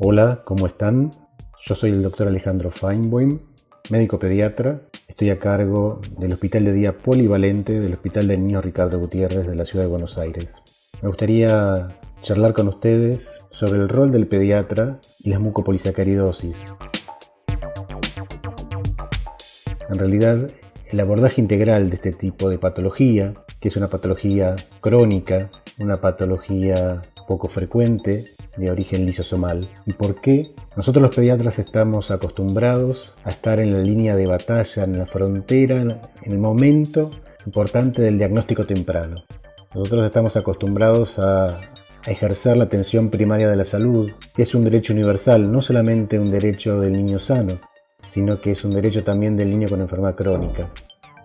Hola, ¿cómo están? Yo soy el doctor Alejandro Feinboim, médico pediatra. Estoy a cargo del Hospital de Día Polivalente del Hospital de Niños Ricardo Gutiérrez de la Ciudad de Buenos Aires. Me gustaría charlar con ustedes sobre el rol del pediatra y la mucopolisacaridosis. En realidad, el abordaje integral de este tipo de patología, que es una patología crónica, una patología poco frecuente, de origen lisosomal, y por qué nosotros los pediatras estamos acostumbrados a estar en la línea de batalla, en la frontera, en el momento importante del diagnóstico temprano. Nosotros estamos acostumbrados a, ejercer la atención primaria de la salud, que es un derecho universal, no solamente un derecho del niño sano, sino que es un derecho también del niño con enfermedad crónica.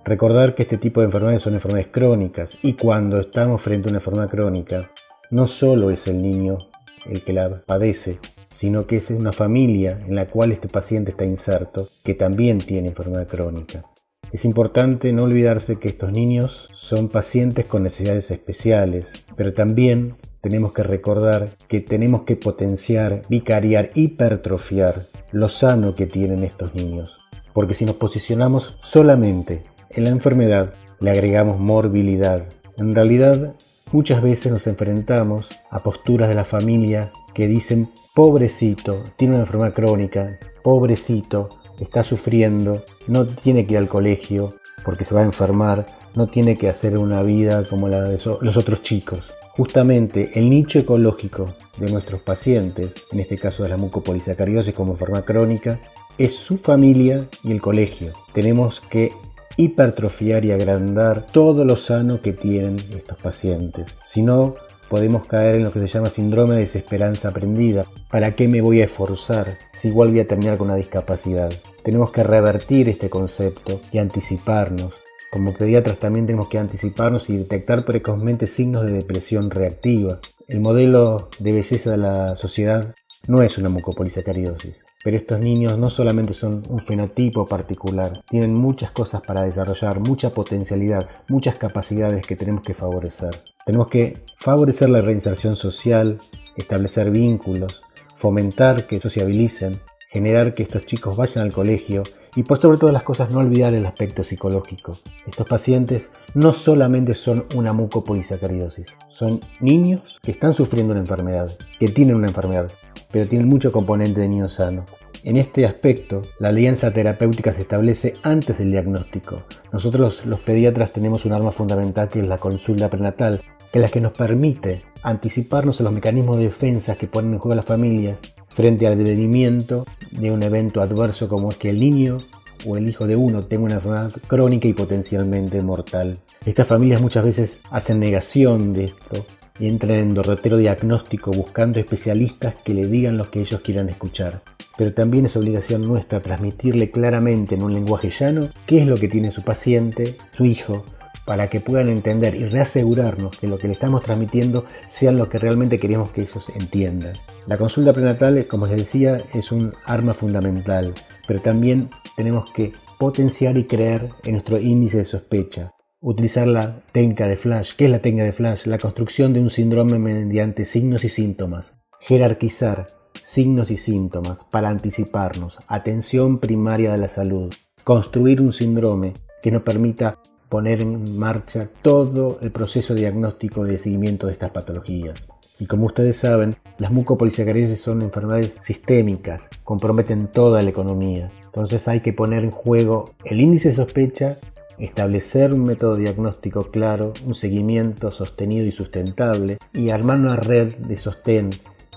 Recordar que este tipo de enfermedades son enfermedades crónicas y cuando estamos frente a una enfermedad crónica, no solo es el niño el que la padece, sino que es una familia en la cual este paciente está inserto que también tiene enfermedad crónica. Es importante no olvidarse que estos niños son pacientes con necesidades especiales, pero también tenemos que recordar que tenemos que potenciar, vicariar, hipertrofiar lo sano que tienen estos niños. Porque si nos posicionamos solamente en la enfermedad, le agregamos morbilidad. En realidad, muchas veces nos enfrentamos a posturas de la familia que dicen, pobrecito, tiene una enfermedad crónica, pobrecito, está sufriendo, no tiene que ir al colegio porque se va a enfermar, no tiene que hacer una vida como la de los otros chicos. Justamente el nicho ecológico de nuestros pacientes, en este caso de la mucopolisacaridosis como enfermedad crónica, es su familia y el colegio. Tenemos que hipertrofiar y agrandar todo lo sano que tienen estos pacientes. Si no, podemos caer en lo que se llama síndrome de desesperanza aprendida. ¿Para qué me voy a esforzar si igual voy a terminar con una discapacidad? Tenemos que revertir este concepto y anticiparnos. Como pediatras también tenemos que anticiparnos y detectar precozmente signos de depresión reactiva. El modelo de belleza de la sociedad no es una mucopolisacaridosis. Pero estos niños no solamente son un fenotipo particular, tienen muchas cosas para desarrollar, mucha potencialidad, muchas capacidades que tenemos que favorecer. Tenemos que favorecer la reinserción social, establecer vínculos, fomentar que sociabilicen, generar que estos chicos vayan al colegio y por sobre todas las cosas no olvidar el aspecto psicológico. Estos pacientes no solamente son una mucopolisacaridosis, son niños que están sufriendo una enfermedad, que tienen una enfermedad, pero tienen mucho componente de niño sano. En este aspecto, la alianza terapéutica se establece antes del diagnóstico. Nosotros los pediatras tenemos un arma fundamental que es la consulta prenatal, que es la que nos permite anticiparnos a los mecanismos de defensa que ponen en juego las familias frente al devenimiento de un evento adverso como es que el niño o el hijo de uno tenga una enfermedad crónica y potencialmente mortal. Estas familias muchas veces hacen negación de esto y entran en derrotero diagnóstico buscando especialistas que le digan lo que ellos quieran escuchar. Pero también es obligación nuestra transmitirle claramente en un lenguaje llano qué es lo que tiene su paciente, su hijo, para que puedan entender y reasegurarnos que lo que le estamos transmitiendo sean lo que realmente queremos que ellos entiendan. La consulta prenatal, como les decía, es un arma fundamental, pero también tenemos que potenciar y creer en nuestro índice de sospecha. Utilizar la técnica de Flash. ¿Qué es la técnica de Flash? La construcción de un síndrome mediante signos y síntomas. Jerarquizar signos y síntomas para anticiparnos. Atención primaria de la salud. Construir un síndrome que nos permita poner en marcha todo el proceso diagnóstico de seguimiento de estas patologías. Y como ustedes saben, las mucopolisacaridosis son enfermedades sistémicas, comprometen toda la economía. Entonces hay que poner en juego el índice de sospecha, establecer un método diagnóstico claro, un seguimiento sostenido y sustentable y armar una red de sostén,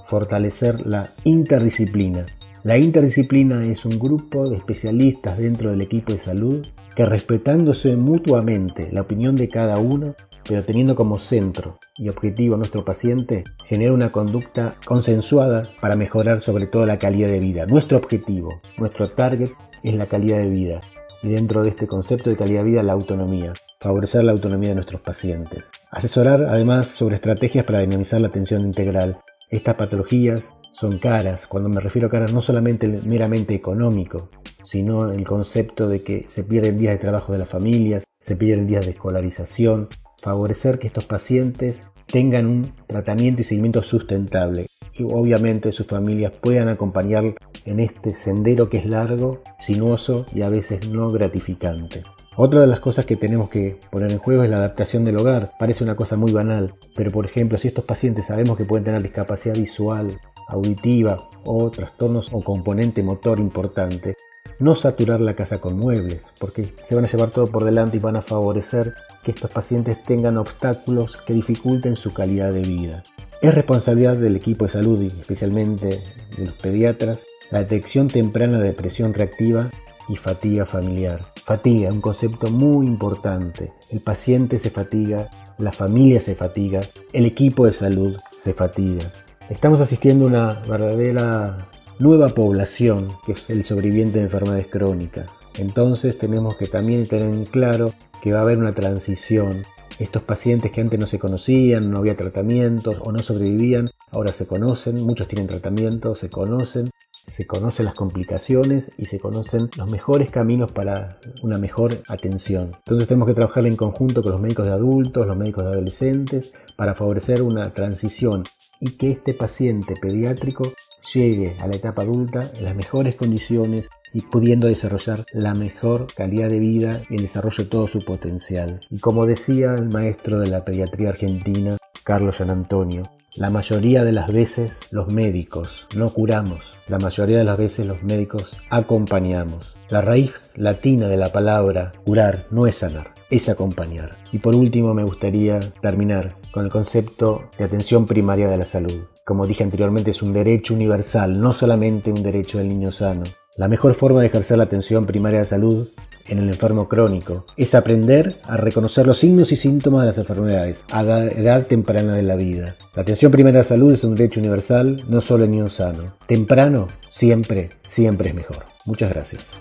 fortalecer la interdisciplina la interdisciplina es un grupo de especialistas dentro del equipo de salud que respetándose mutuamente la opinión de cada uno, pero teniendo como centro y objetivo a nuestro paciente, genera una conducta consensuada para mejorar sobre todo la calidad de vida. Nuestro objetivo, nuestro target es la calidad de vida y dentro de este concepto de calidad de vida la autonomía favorecer la autonomía de nuestros pacientes. Asesorar además sobre estrategias para dinamizar la atención integral. Estas patologías son caras. Cuando me refiero a caras no solamente meramente económico, sino el concepto de que se pierden días de trabajo de las familias, se pierden días de escolarización, favorecer que estos pacientes tengan un tratamiento y seguimiento sustentable y obviamente sus familias puedan acompañar en este sendero que es largo, sinuoso y a veces no gratificante. Otra de las cosas que tenemos que poner en juego es la adaptación del hogar. Parece una cosa muy banal, pero por ejemplo, si estos pacientes sabemos que pueden tener discapacidad visual, auditiva o trastornos o componente motor importante, no saturar la casa con muebles, porque se van a llevar todo por delante y van a favorecer que estos pacientes tengan obstáculos que dificulten su calidad de vida. Es responsabilidad del equipo de salud y especialmente de los pediatras la detección temprana de depresión reactiva y fatiga familiar. Fatiga, un concepto muy importante. El paciente se fatiga, la familia se fatiga, el equipo de salud se fatiga. Estamos asistiendo a una verdadera nueva población que es el sobreviviente de enfermedades crónicas. Entonces tenemos que también tener en claro que va a haber una transición. Estos pacientes que antes no se conocían, no había tratamientos o no sobrevivían, ahora se conocen, muchos tienen tratamiento, se conocen, se conocen las complicaciones y se conocen los mejores caminos para una mejor atención. Entonces tenemos que trabajar en conjunto con los médicos de adultos, los médicos de adolescentes, para favorecer una transición y que este paciente pediátrico llegue a la etapa adulta en las mejores condiciones y pudiendo desarrollar la mejor calidad de vida y el desarrollo de todo su potencial. Y como decía el maestro de la pediatría argentina, Carlos San Antonio, la mayoría de las veces los médicos no curamos, la mayoría de las veces los médicos acompañamos. La raíz latina de la palabra curar no es sanar, es acompañar. Y por último me gustaría terminar con el concepto de atención primaria de la salud. Como dije anteriormente, es un derecho universal, no solamente un derecho del niño sano. La mejor forma de ejercer la atención primaria de salud en el enfermo crónico es aprender a reconocer los signos y síntomas de las enfermedades a edad temprana de la vida. La atención primaria de salud es un derecho universal, no solo en niño sano. Temprano, siempre, siempre es mejor. Muchas gracias.